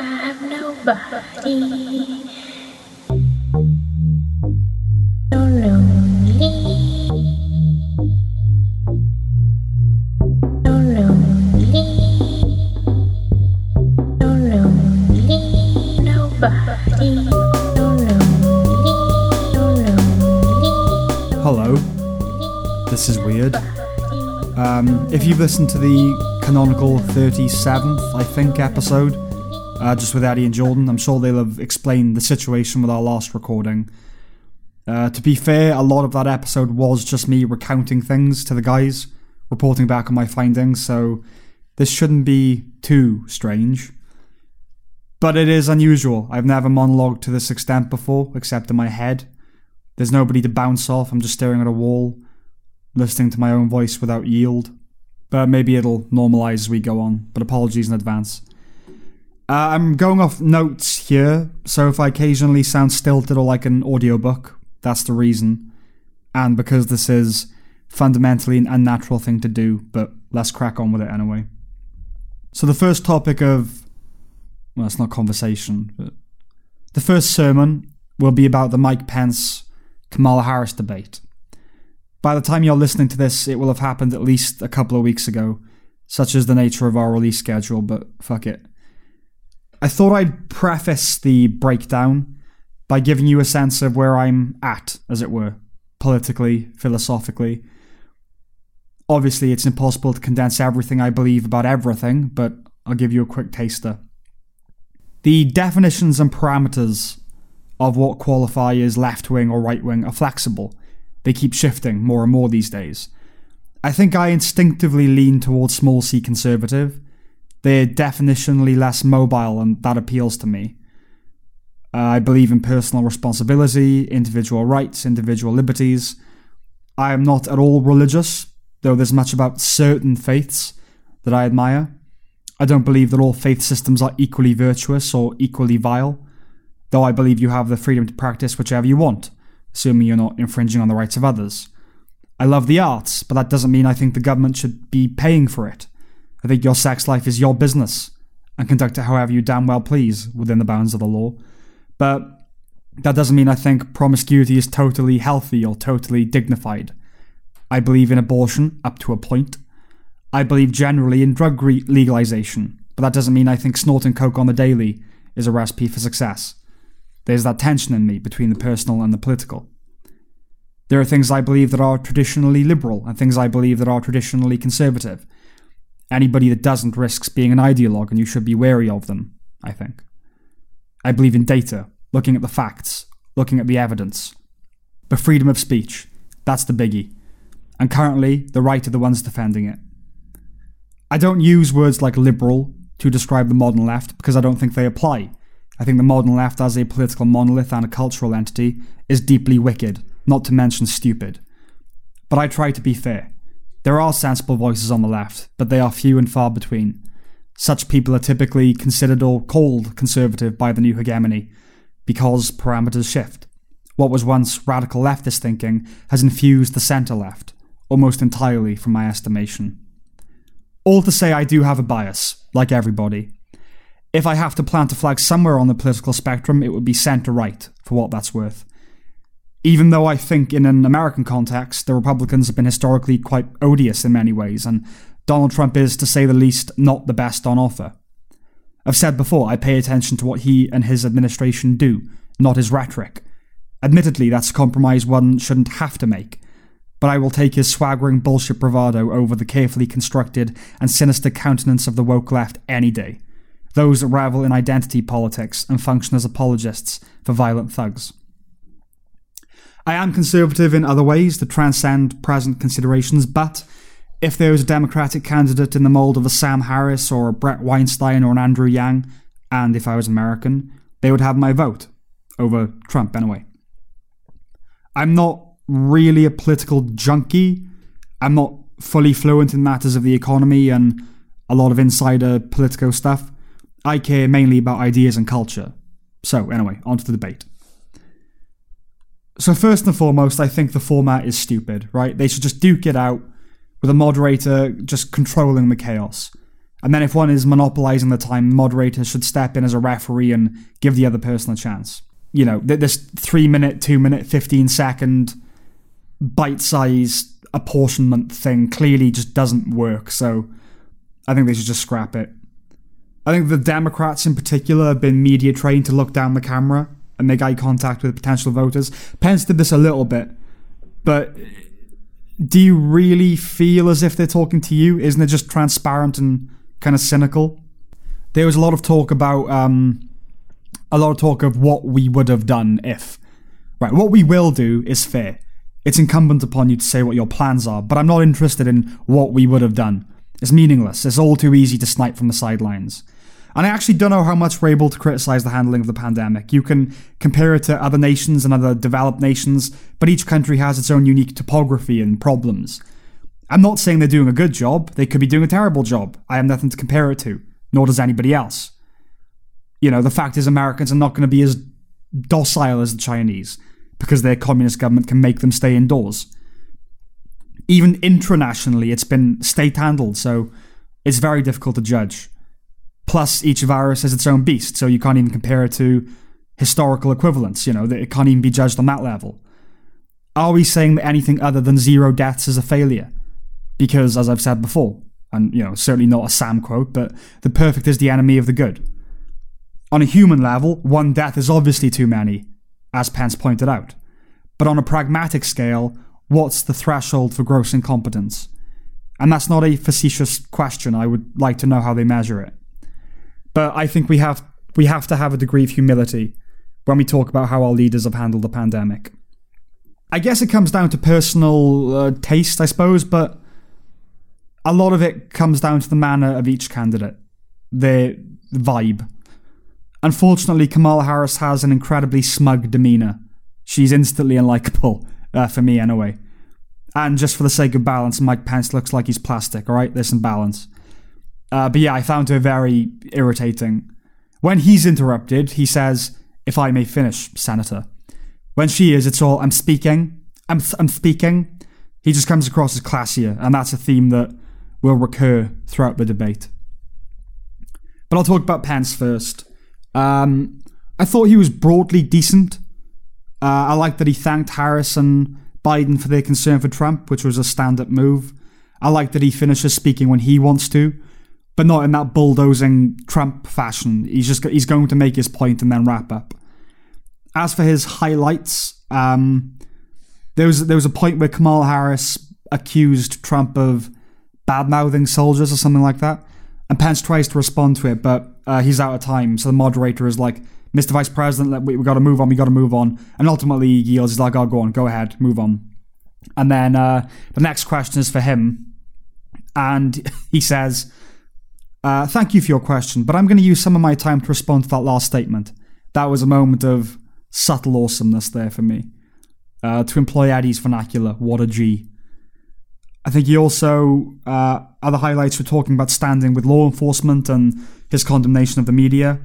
have nobody. Hello. This is weird. Um, if you've listened to the canonical 37th, I think, episode, uh, just with Eddie and Jordan, I'm sure they'll have explained the situation with our last recording. Uh, to be fair, a lot of that episode was just me recounting things to the guys, reporting back on my findings, so this shouldn't be too strange. But it is unusual. I've never monologued to this extent before, except in my head. There's nobody to bounce off, I'm just staring at a wall listening to my own voice without yield. But maybe it'll normalize as we go on, but apologies in advance. Uh, I'm going off notes here, so if I occasionally sound stilted or like an audiobook, that's the reason. And because this is fundamentally an unnatural thing to do, but let's crack on with it anyway. So the first topic of well, it's not conversation, but the first sermon will be about the Mike Pence Kamala Harris debate. By the time you're listening to this, it will have happened at least a couple of weeks ago, such is the nature of our release schedule, but fuck it. I thought I'd preface the breakdown by giving you a sense of where I'm at, as it were, politically, philosophically. Obviously, it's impossible to condense everything I believe about everything, but I'll give you a quick taster. The definitions and parameters of what qualify as left wing or right wing are flexible. They keep shifting more and more these days. I think I instinctively lean towards small c conservative. They're definitionally less mobile, and that appeals to me. Uh, I believe in personal responsibility, individual rights, individual liberties. I am not at all religious, though there's much about certain faiths that I admire. I don't believe that all faith systems are equally virtuous or equally vile, though I believe you have the freedom to practice whichever you want, assuming you're not infringing on the rights of others. I love the arts, but that doesn't mean I think the government should be paying for it. I think your sex life is your business, and conduct it however you damn well please within the bounds of the law. But that doesn't mean I think promiscuity is totally healthy or totally dignified. I believe in abortion up to a point. I believe generally in drug re- legalization, but that doesn't mean I think snorting coke on the daily is a recipe for success. There's that tension in me between the personal and the political. There are things I believe that are traditionally liberal and things I believe that are traditionally conservative. Anybody that doesn't risks being an ideologue, and you should be wary of them, I think. I believe in data, looking at the facts, looking at the evidence. But freedom of speech, that's the biggie. And currently, the right are the ones defending it. I don't use words like liberal to describe the modern left because I don't think they apply. I think the modern left as a political monolith and a cultural entity is deeply wicked, not to mention stupid. But I try to be fair. There are sensible voices on the left, but they are few and far between. Such people are typically considered or called conservative by the new hegemony, because parameters shift. What was once radical leftist thinking has infused the centre left, almost entirely from my estimation. All to say, I do have a bias, like everybody. If I have to plant a flag somewhere on the political spectrum, it would be centre right, for what that's worth. Even though I think, in an American context, the Republicans have been historically quite odious in many ways, and Donald Trump is, to say the least, not the best on offer. I've said before, I pay attention to what he and his administration do, not his rhetoric. Admittedly, that's a compromise one shouldn't have to make, but I will take his swaggering bullshit bravado over the carefully constructed and sinister countenance of the woke left any day. Those that revel in identity politics and function as apologists for violent thugs. I am conservative in other ways that transcend present considerations, but if there was a Democratic candidate in the mold of a Sam Harris or a Bret Weinstein or an Andrew Yang, and if I was American, they would have my vote over Trump anyway. I'm not really a political junkie. I'm not fully fluent in matters of the economy and a lot of insider political stuff. I care mainly about ideas and culture. So, anyway, on to the debate. So, first and foremost, I think the format is stupid, right? They should just duke it out with a moderator just controlling the chaos. And then if one is monopolizing the time, the moderator should step in as a referee and give the other person a chance. You know, this three minute, two minute, 15 second bite size apportionment thing clearly just doesn't work. So I think they should just scrap it. I think the Democrats in particular have been media trained to look down the camera and make eye contact with potential voters. Pence did this a little bit, but do you really feel as if they're talking to you? Isn't it just transparent and kind of cynical? There was a lot of talk about um, a lot of talk of what we would have done if. Right, what we will do is fair. It's incumbent upon you to say what your plans are, but I'm not interested in what we would have done. It's meaningless. It's all too easy to snipe from the sidelines. And I actually don't know how much we're able to criticize the handling of the pandemic. You can compare it to other nations and other developed nations, but each country has its own unique topography and problems. I'm not saying they're doing a good job, they could be doing a terrible job. I have nothing to compare it to, nor does anybody else. You know, the fact is, Americans are not going to be as docile as the Chinese because their communist government can make them stay indoors. Even intranationally, it's been state handled, so it's very difficult to judge. Plus, each virus has its own beast, so you can't even compare it to historical equivalents. You know, it can't even be judged on that level. Are we saying that anything other than zero deaths is a failure? Because, as I've said before, and you know, certainly not a Sam quote, but the perfect is the enemy of the good. On a human level, one death is obviously too many, as Pence pointed out. But on a pragmatic scale, what's the threshold for gross incompetence? And that's not a facetious question. I would like to know how they measure it. But I think we have we have to have a degree of humility when we talk about how our leaders have handled the pandemic. I guess it comes down to personal uh, taste, I suppose, but a lot of it comes down to the manner of each candidate, their vibe. Unfortunately, Kamala Harris has an incredibly smug demeanor. She's instantly unlikable, uh, for me anyway. And just for the sake of balance, Mike Pence looks like he's plastic, alright? There's some balance. Uh, but yeah, I found her very irritating. When he's interrupted, he says, If I may finish, Senator. When she is, it's all, I'm speaking, I'm, I'm speaking. He just comes across as classier, and that's a theme that will recur throughout the debate. But I'll talk about Pence first. Um, I thought he was broadly decent. Uh, I like that he thanked Harris and Biden for their concern for Trump, which was a stand up move. I like that he finishes speaking when he wants to, but not in that bulldozing Trump fashion. He's just he's going to make his point and then wrap up. As for his highlights, um, there was there was a point where Kamala Harris accused Trump of bad mouthing soldiers or something like that, and Pence tries to respond to it, but uh, he's out of time. So the moderator is like, "Mr. Vice President, we, we got to move on. We got to move on." And ultimately, he yields. He's like, "Oh, go on, go ahead, move on." And then uh, the next question is for him, and he says. Uh, thank you for your question, but I'm going to use some of my time to respond to that last statement. That was a moment of subtle awesomeness there for me. Uh, to employ Eddie's vernacular, what a G. I think he also, uh, other highlights were talking about standing with law enforcement and his condemnation of the media.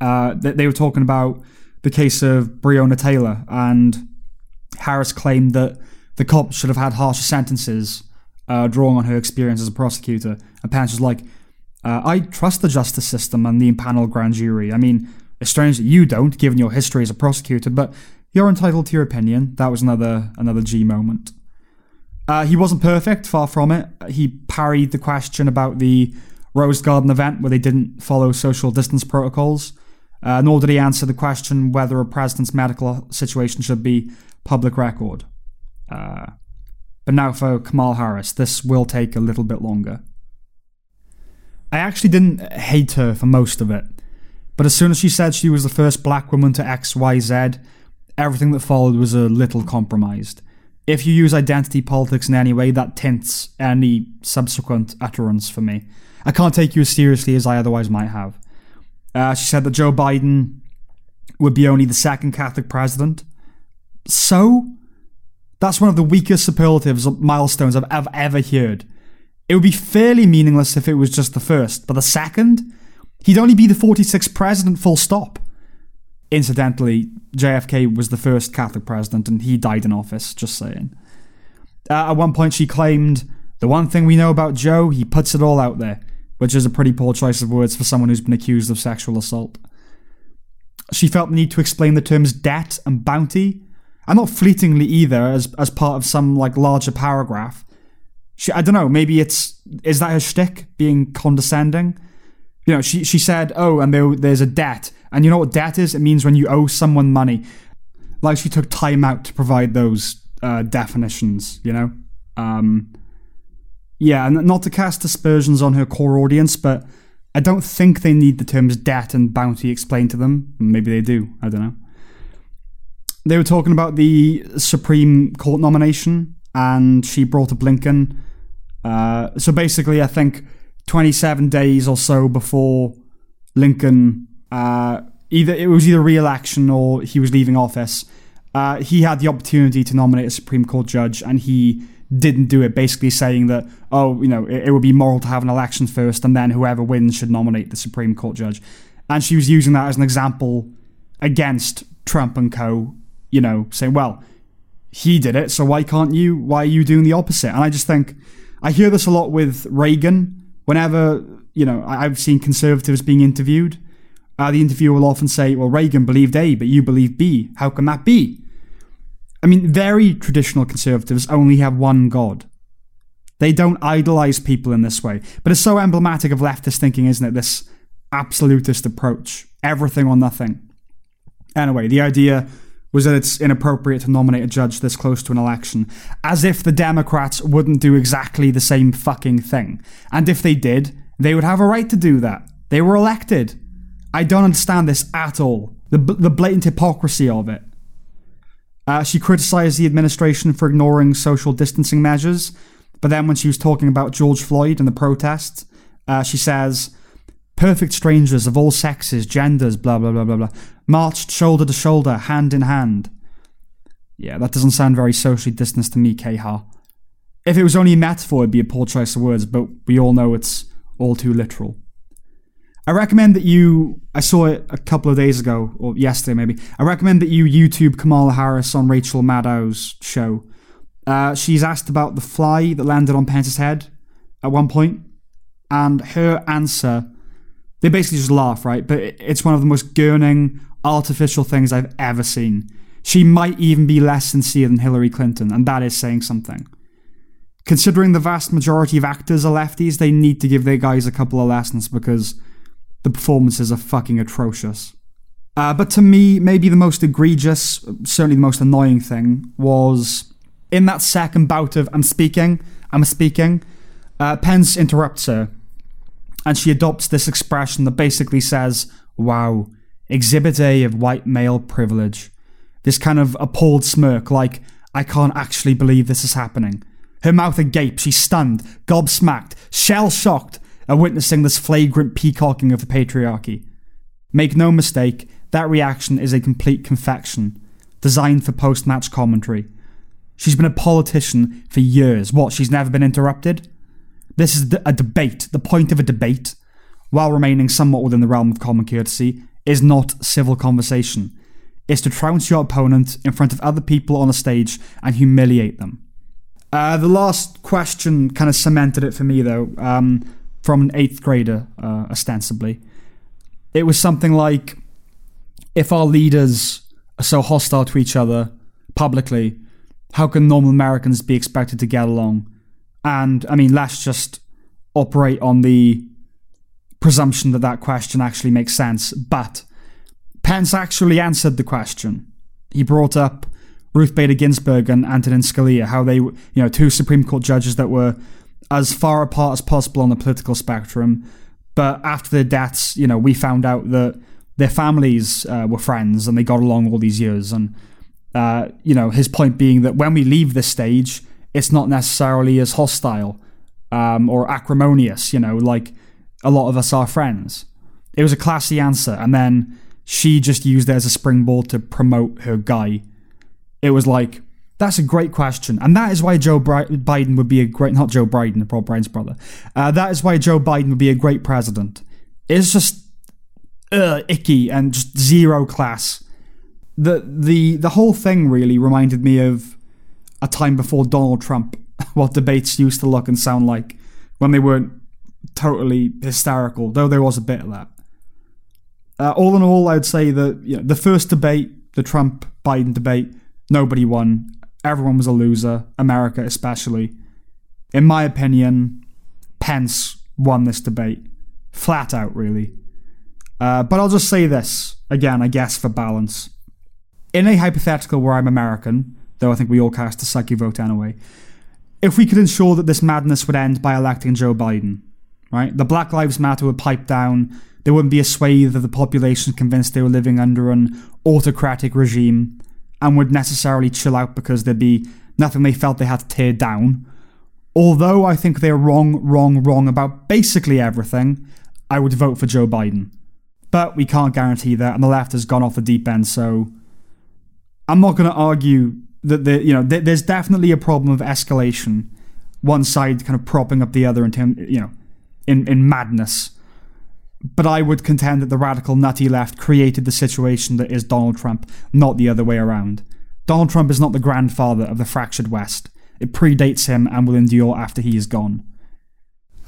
Uh, they, they were talking about the case of Breonna Taylor, and Harris claimed that the cops should have had harsher sentences, uh, drawing on her experience as a prosecutor. And Pence was like, uh, I trust the justice system and the impaneled grand jury. I mean, it's strange that you don't, given your history as a prosecutor, but you're entitled to your opinion. That was another another G moment. Uh, he wasn't perfect, far from it. He parried the question about the Rose Garden event where they didn't follow social distance protocols, uh, nor did he answer the question whether a president's medical situation should be public record. Uh, but now for Kamal Harris, this will take a little bit longer. I actually didn't hate her for most of it, but as soon as she said she was the first black woman to XYZ, everything that followed was a little compromised. If you use identity politics in any way, that tints any subsequent utterance for me. I can't take you as seriously as I otherwise might have. Uh, she said that Joe Biden would be only the second Catholic president. So? That's one of the weakest superlatives milestones I've ever, ever heard. It would be fairly meaningless if it was just the first, but the second? He'd only be the 46th president, full stop. Incidentally, JFK was the first Catholic president and he died in office, just saying. Uh, at one point, she claimed, The one thing we know about Joe, he puts it all out there. which is a pretty poor choice of words for someone who's been accused of sexual assault. She felt the need to explain the terms debt and bounty, and not fleetingly either, as as part of some like larger paragraph. She, I don't know, maybe it's is that her shtick, being condescending? You know, she she said, "Oh, and there, there's a debt, and you know what debt is? It means when you owe someone money." Like she took time out to provide those uh, definitions. You know, um, yeah, and not to cast aspersions on her core audience, but I don't think they need the terms debt and bounty explained to them. Maybe they do. I don't know. They were talking about the Supreme Court nomination, and she brought up Lincoln. Uh, so basically, I think 27 days or so before Lincoln, uh, either it was either re-election or he was leaving office. Uh, he had the opportunity to nominate a Supreme Court judge, and he didn't do it. Basically, saying that oh, you know, it, it would be moral to have an election first, and then whoever wins should nominate the Supreme Court judge. And she was using that as an example against Trump and co. You know, saying, well, he did it, so why can't you? Why are you doing the opposite? And I just think I hear this a lot with Reagan. Whenever you know, I've seen conservatives being interviewed. Uh, the interviewer will often say, "Well, Reagan believed A, but you believe B. How can that be?" I mean, very traditional conservatives only have one God. They don't idolize people in this way. But it's so emblematic of leftist thinking, isn't it? This absolutist approach everything or nothing. Anyway, the idea was that it's inappropriate to nominate a judge this close to an election, as if the Democrats wouldn't do exactly the same fucking thing. And if they did, they would have a right to do that. They were elected. I don't understand this at all. The, the blatant hypocrisy of it. Uh, she criticized the administration for ignoring social distancing measures, but then when she was talking about George Floyd and the protests, uh, she says, Perfect strangers of all sexes, genders, blah, blah, blah, blah, blah, marched shoulder to shoulder, hand in hand. Yeah, that doesn't sound very socially distanced to me, Keha. If it was only a metaphor, it'd be a poor choice of words, but we all know it's all too literal. I recommend that you. I saw it a couple of days ago, or yesterday maybe. I recommend that you YouTube Kamala Harris on Rachel Maddow's show. Uh, she's asked about the fly that landed on Pence's head at one point, and her answer. They basically just laugh, right? But it's one of the most gurning, artificial things I've ever seen. She might even be less sincere than Hillary Clinton, and that is saying something. Considering the vast majority of actors are lefties, they need to give their guys a couple of lessons because the performances are fucking atrocious. Uh, but to me, maybe the most egregious, certainly the most annoying thing was in that second bout of I'm speaking, I'm speaking, uh, Pence interrupts her and she adopts this expression that basically says, Wow, exhibit A of white male privilege. This kind of appalled smirk, like, I can't actually believe this is happening. Her mouth agape, she's stunned, gobsmacked, shell shocked at witnessing this flagrant peacocking of the patriarchy. Make no mistake, that reaction is a complete confection, designed for post match commentary. She's been a politician for years. What, she's never been interrupted? This is a debate. The point of a debate, while remaining somewhat within the realm of common courtesy, is not civil conversation. It's to trounce your opponent in front of other people on a stage and humiliate them. Uh, the last question kind of cemented it for me, though, um, from an eighth grader, uh, ostensibly. It was something like if our leaders are so hostile to each other publicly, how can normal Americans be expected to get along? And I mean, let's just operate on the presumption that that question actually makes sense. But Pence actually answered the question. He brought up Ruth Bader Ginsburg and Antonin Scalia, how they, you know, two Supreme Court judges that were as far apart as possible on the political spectrum. But after their deaths, you know, we found out that their families uh, were friends and they got along all these years. And, uh, you know, his point being that when we leave this stage, it's not necessarily as hostile um, or acrimonious, you know, like a lot of us are friends. It was a classy answer. And then she just used it as a springboard to promote her guy. It was like, that's a great question. And that is why Joe Bri- Biden would be a great, not Joe Biden, Paul Biden's brother. Uh, that is why Joe Biden would be a great president. It's just uh, icky and just zero class. The, the, the whole thing really reminded me of a time before Donald Trump, what debates used to look and sound like when they weren't totally hysterical, though there was a bit of that. Uh, all in all, I'd say that you know, the first debate, the Trump Biden debate, nobody won. Everyone was a loser, America especially. In my opinion, Pence won this debate. Flat out, really. Uh, but I'll just say this, again, I guess for balance. In a hypothetical where I'm American, though I think we all cast a sucky vote anyway, if we could ensure that this madness would end by electing Joe Biden, right? The Black Lives Matter would pipe down. There wouldn't be a swathe of the population convinced they were living under an autocratic regime and would necessarily chill out because there'd be nothing they felt they had to tear down. Although I think they're wrong, wrong, wrong about basically everything, I would vote for Joe Biden. But we can't guarantee that, and the left has gone off the deep end, so I'm not going to argue that the you know th- there's definitely a problem of escalation, one side kind of propping up the other in term, you know in in madness. But I would contend that the radical nutty left created the situation that is Donald Trump, not the other way around. Donald Trump is not the grandfather of the fractured West. It predates him and will endure after he is gone.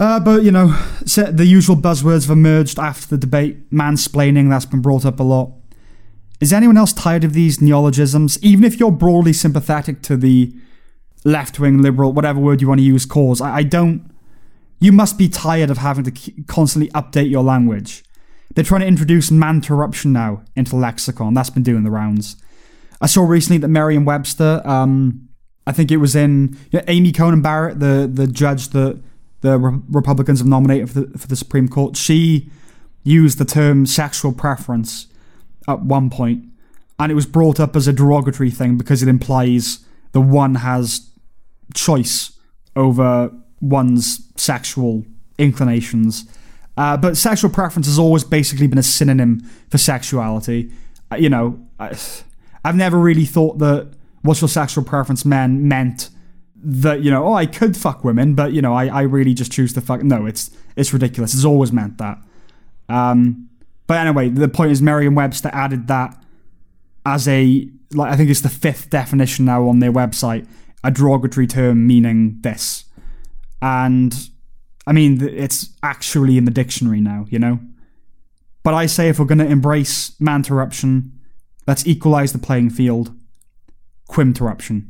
Uh, but, you know, the usual buzzwords have emerged after the debate. Mansplaining, that's been brought up a lot. Is anyone else tired of these neologisms? Even if you're broadly sympathetic to the left wing, liberal, whatever word you want to use, cause, I, I don't. You must be tired of having to constantly update your language. They're trying to introduce manterruption now into lexicon. That's been doing the rounds. I saw recently that Merriam Webster, um, I think it was in you know, Amy Coney Barrett, the, the judge that the Re- Republicans have nominated for the, for the Supreme Court, she used the term sexual preference at one point, and it was brought up as a derogatory thing because it implies the one has choice over one's sexual inclinations. Uh, but sexual preference has always basically been a synonym for sexuality. Uh, you know, I, I've never really thought that what's your sexual preference man meant that you know, oh, I could fuck women, but you know, I, I really just choose to fuck. No, it's it's ridiculous. It's always meant that. Um, but anyway, the point is Merriam-Webster added that as a like I think it's the fifth definition now on their website, a derogatory term meaning this. And I mean, it's actually in the dictionary now, you know? But I say if we're going to embrace manterruption, let's equalize the playing field. Quimterruption.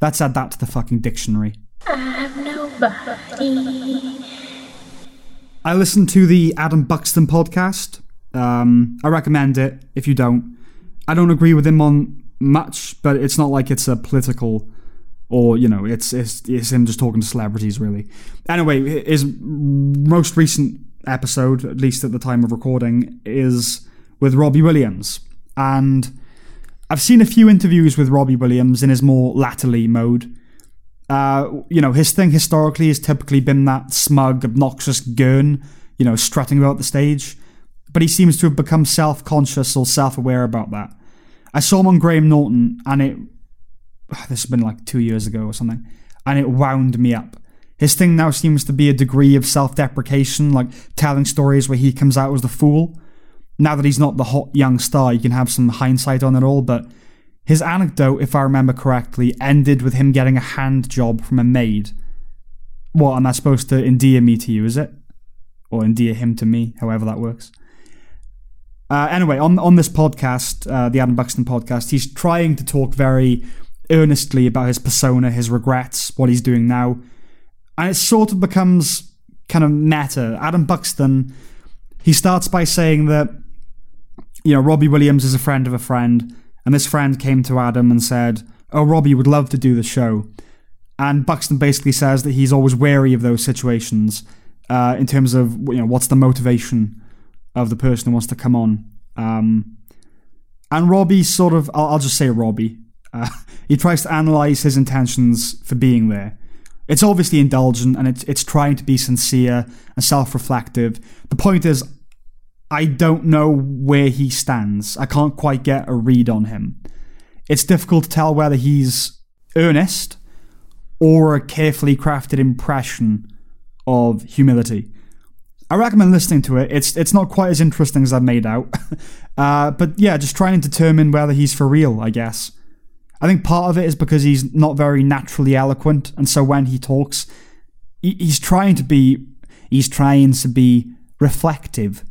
Let's add that to the fucking dictionary. I'm nobody. I listened to the Adam Buxton podcast. Um, I recommend it if you don't. I don't agree with him on much, but it's not like it's a political or you know, it's it's it's him just talking to celebrities really. Anyway, his most recent episode, at least at the time of recording, is with Robbie Williams, and I've seen a few interviews with Robbie Williams in his more latterly mode. Uh, you know, his thing historically has typically been that smug, obnoxious gurn, you know, strutting about the stage but he seems to have become self conscious or self aware about that. I saw him on Graham Norton, and it. This has been like two years ago or something, and it wound me up. His thing now seems to be a degree of self deprecation, like telling stories where he comes out as the fool. Now that he's not the hot young star, you can have some hindsight on it all, but his anecdote, if I remember correctly, ended with him getting a hand job from a maid. What, am I supposed to endear me to you, is it? Or endear him to me, however that works. Uh, anyway, on on this podcast, uh, the Adam Buxton podcast, he's trying to talk very earnestly about his persona, his regrets, what he's doing now, and it sort of becomes kind of meta. Adam Buxton, he starts by saying that you know Robbie Williams is a friend of a friend, and this friend came to Adam and said, "Oh, Robbie would love to do the show," and Buxton basically says that he's always wary of those situations uh, in terms of you know what's the motivation of the person who wants to come on. Um, and Robbie sort of, I'll, I'll just say Robbie, uh, he tries to analyze his intentions for being there. It's obviously indulgent and it's, it's trying to be sincere and self reflective. The point is, I don't know where he stands. I can't quite get a read on him. It's difficult to tell whether he's earnest or a carefully crafted impression of humility. I recommend listening to it. It's it's not quite as interesting as I've made out, uh, but yeah, just trying to determine whether he's for real. I guess. I think part of it is because he's not very naturally eloquent, and so when he talks, he, he's trying to be. he's trying to be reflective.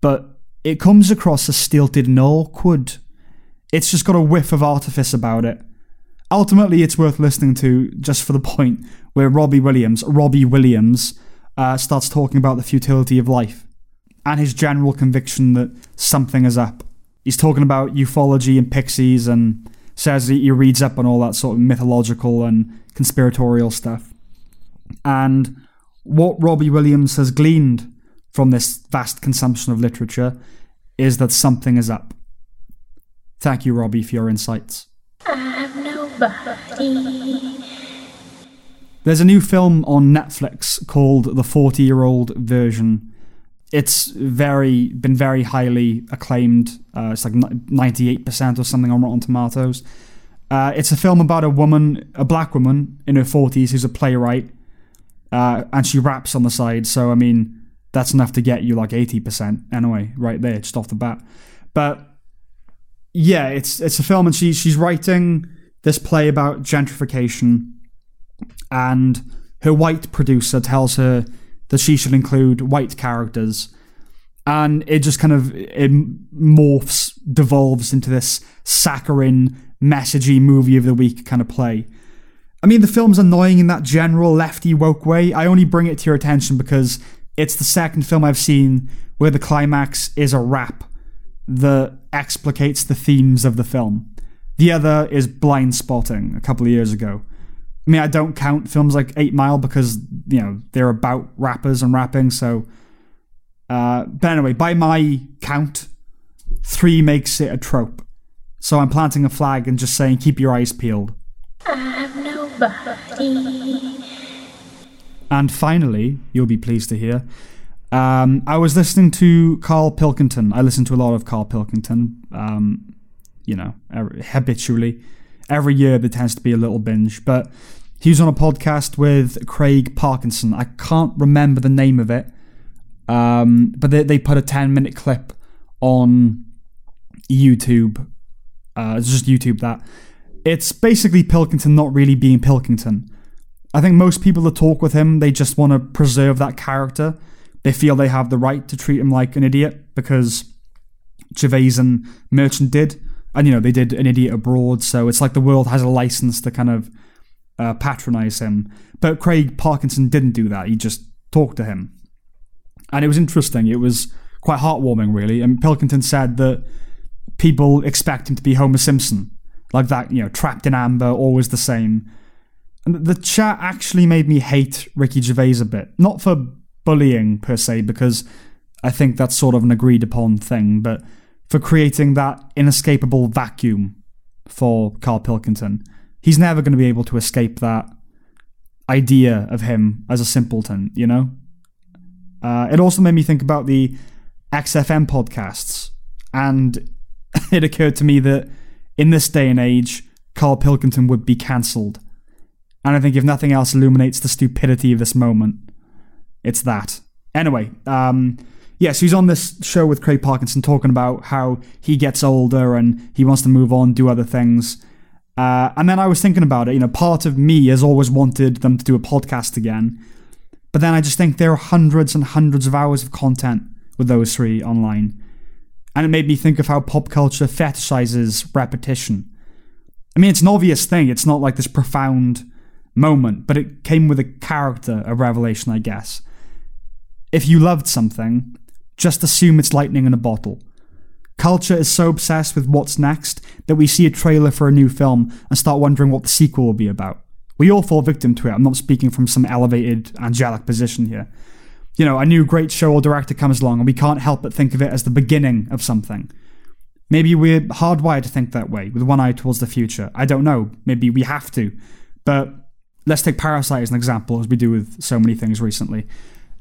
But it comes across as stilted and awkward. It's just got a whiff of artifice about it. Ultimately, it's worth listening to just for the point where Robbie Williams, Robbie Williams, uh, starts talking about the futility of life and his general conviction that something is up. He's talking about ufology and pixies and says he reads up on all that sort of mythological and conspiratorial stuff. And what Robbie Williams has gleaned from this vast consumption of literature is that something is up. Thank you, Robbie, for your insights. I'm nobody. There's a new film on Netflix called The 40 Year Old Version. It's very been very highly acclaimed. Uh, it's like 98% or something on Rotten Tomatoes. Uh, it's a film about a woman, a black woman in her 40s who's a playwright, uh, and she raps on the side. So, I mean, that's enough to get you like 80% anyway, right there, just off the bat. But yeah, it's it's a film, and she, she's writing this play about gentrification, and her white producer tells her that she should include white characters. And it just kind of it morphs, devolves into this saccharine, messagey movie of the week kind of play. I mean, the film's annoying in that general lefty woke way. I only bring it to your attention because it's the second film I've seen where the climax is a rap that explicates the themes of the film. The other is Blindspotting a couple of years ago. I mean, I don't count films like Eight Mile because, you know, they're about rappers and rapping, so. Uh, but anyway, by my count, three makes it a trope. So I'm planting a flag and just saying, keep your eyes peeled. I'm nobody. And finally, you'll be pleased to hear, um, I was listening to Carl Pilkington. I listen to a lot of Carl Pilkington, um, you know, habitually. Every year there tends to be a little binge, but he was on a podcast with Craig Parkinson. I can't remember the name of it, um, but they, they put a 10 minute clip on YouTube. Uh, it's just YouTube that. It's basically Pilkington not really being Pilkington. I think most people that talk with him, they just want to preserve that character. They feel they have the right to treat him like an idiot because Gervais and Merchant did. And, you know, they did An Idiot Abroad, so it's like the world has a license to kind of uh, patronize him. But Craig Parkinson didn't do that. He just talked to him. And it was interesting. It was quite heartwarming, really. And Pilkington said that people expect him to be Homer Simpson. Like that, you know, trapped in amber, always the same. And the chat actually made me hate Ricky Gervais a bit. Not for bullying per se, because I think that's sort of an agreed upon thing, but for creating that inescapable vacuum for Carl Pilkington. He's never going to be able to escape that idea of him as a simpleton, you know? Uh, it also made me think about the XFM podcasts, and it occurred to me that in this day and age, Carl Pilkington would be cancelled. And I think if nothing else illuminates the stupidity of this moment, it's that. Anyway, um, yes, he's on this show with Craig Parkinson talking about how he gets older and he wants to move on, do other things. Uh, and then I was thinking about it. You know, part of me has always wanted them to do a podcast again. But then I just think there are hundreds and hundreds of hours of content with those three online. And it made me think of how pop culture fetishizes repetition. I mean, it's an obvious thing. It's not like this profound moment, but it came with a character, a revelation, I guess. If you loved something, just assume it's lightning in a bottle. Culture is so obsessed with what's next that we see a trailer for a new film and start wondering what the sequel will be about. We all fall victim to it. I'm not speaking from some elevated, angelic position here. You know, a new great show or director comes along and we can't help but think of it as the beginning of something. Maybe we're hardwired to think that way, with one eye towards the future. I don't know. Maybe we have to. But let's take Parasite as an example, as we do with so many things recently.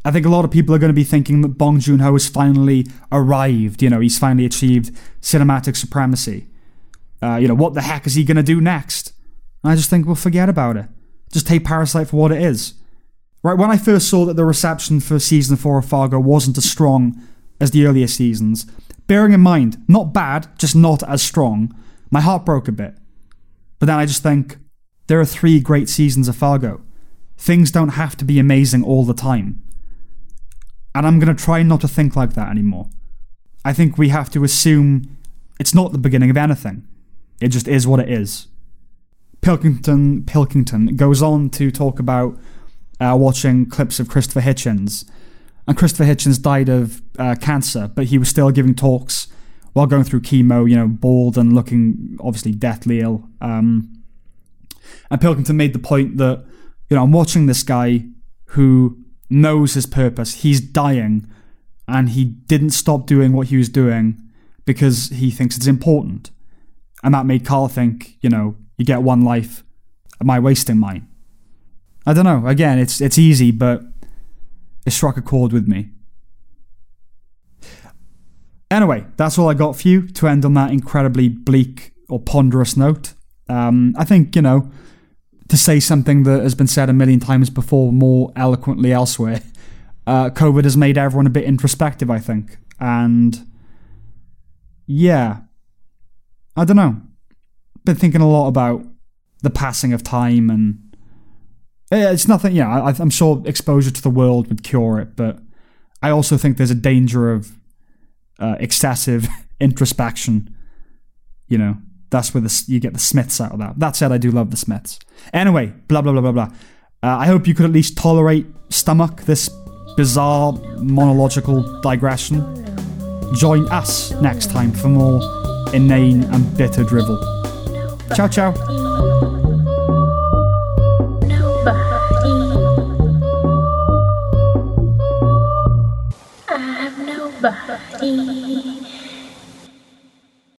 I think a lot of people are going to be thinking that Bong Joon Ho has finally arrived. You know, he's finally achieved cinematic supremacy. Uh, you know, what the heck is he going to do next? And I just think, well, forget about it. Just take Parasite for what it is. Right, when I first saw that the reception for season 4 of Fargo wasn't as strong as the earlier seasons, bearing in mind, not bad, just not as strong, my heart broke a bit. But then I just think, there are three great seasons of Fargo. Things don't have to be amazing all the time. And I'm going to try not to think like that anymore. I think we have to assume it's not the beginning of anything. It just is what it is. Pilkington Pilkington goes on to talk about uh, watching clips of Christopher Hitchens. And Christopher Hitchens died of uh, cancer, but he was still giving talks while going through chemo, you know, bald and looking obviously deathly ill. Um, and Pilkington made the point that, you know, I'm watching this guy who knows his purpose. He's dying, and he didn't stop doing what he was doing because he thinks it's important. And that made Carl think, you know, you get one life. Am I wasting mine? I don't know. Again, it's it's easy, but it struck a chord with me. Anyway, that's all I got for you to end on that incredibly bleak or ponderous note. Um, I think, you know, to say something that has been said a million times before more eloquently elsewhere, uh, COVID has made everyone a bit introspective, I think. And yeah, I don't know. Been thinking a lot about the passing of time and it's nothing, yeah, I, I'm sure exposure to the world would cure it, but I also think there's a danger of uh, excessive introspection. You know, that's where the, you get the Smiths out of that. That said, I do love the Smiths. Anyway, blah, blah, blah, blah, blah. Uh, I hope you could at least tolerate stomach this bizarre monological digression. Join us next time for more inane and bitter drivel. Ciao, ciao. Nobody.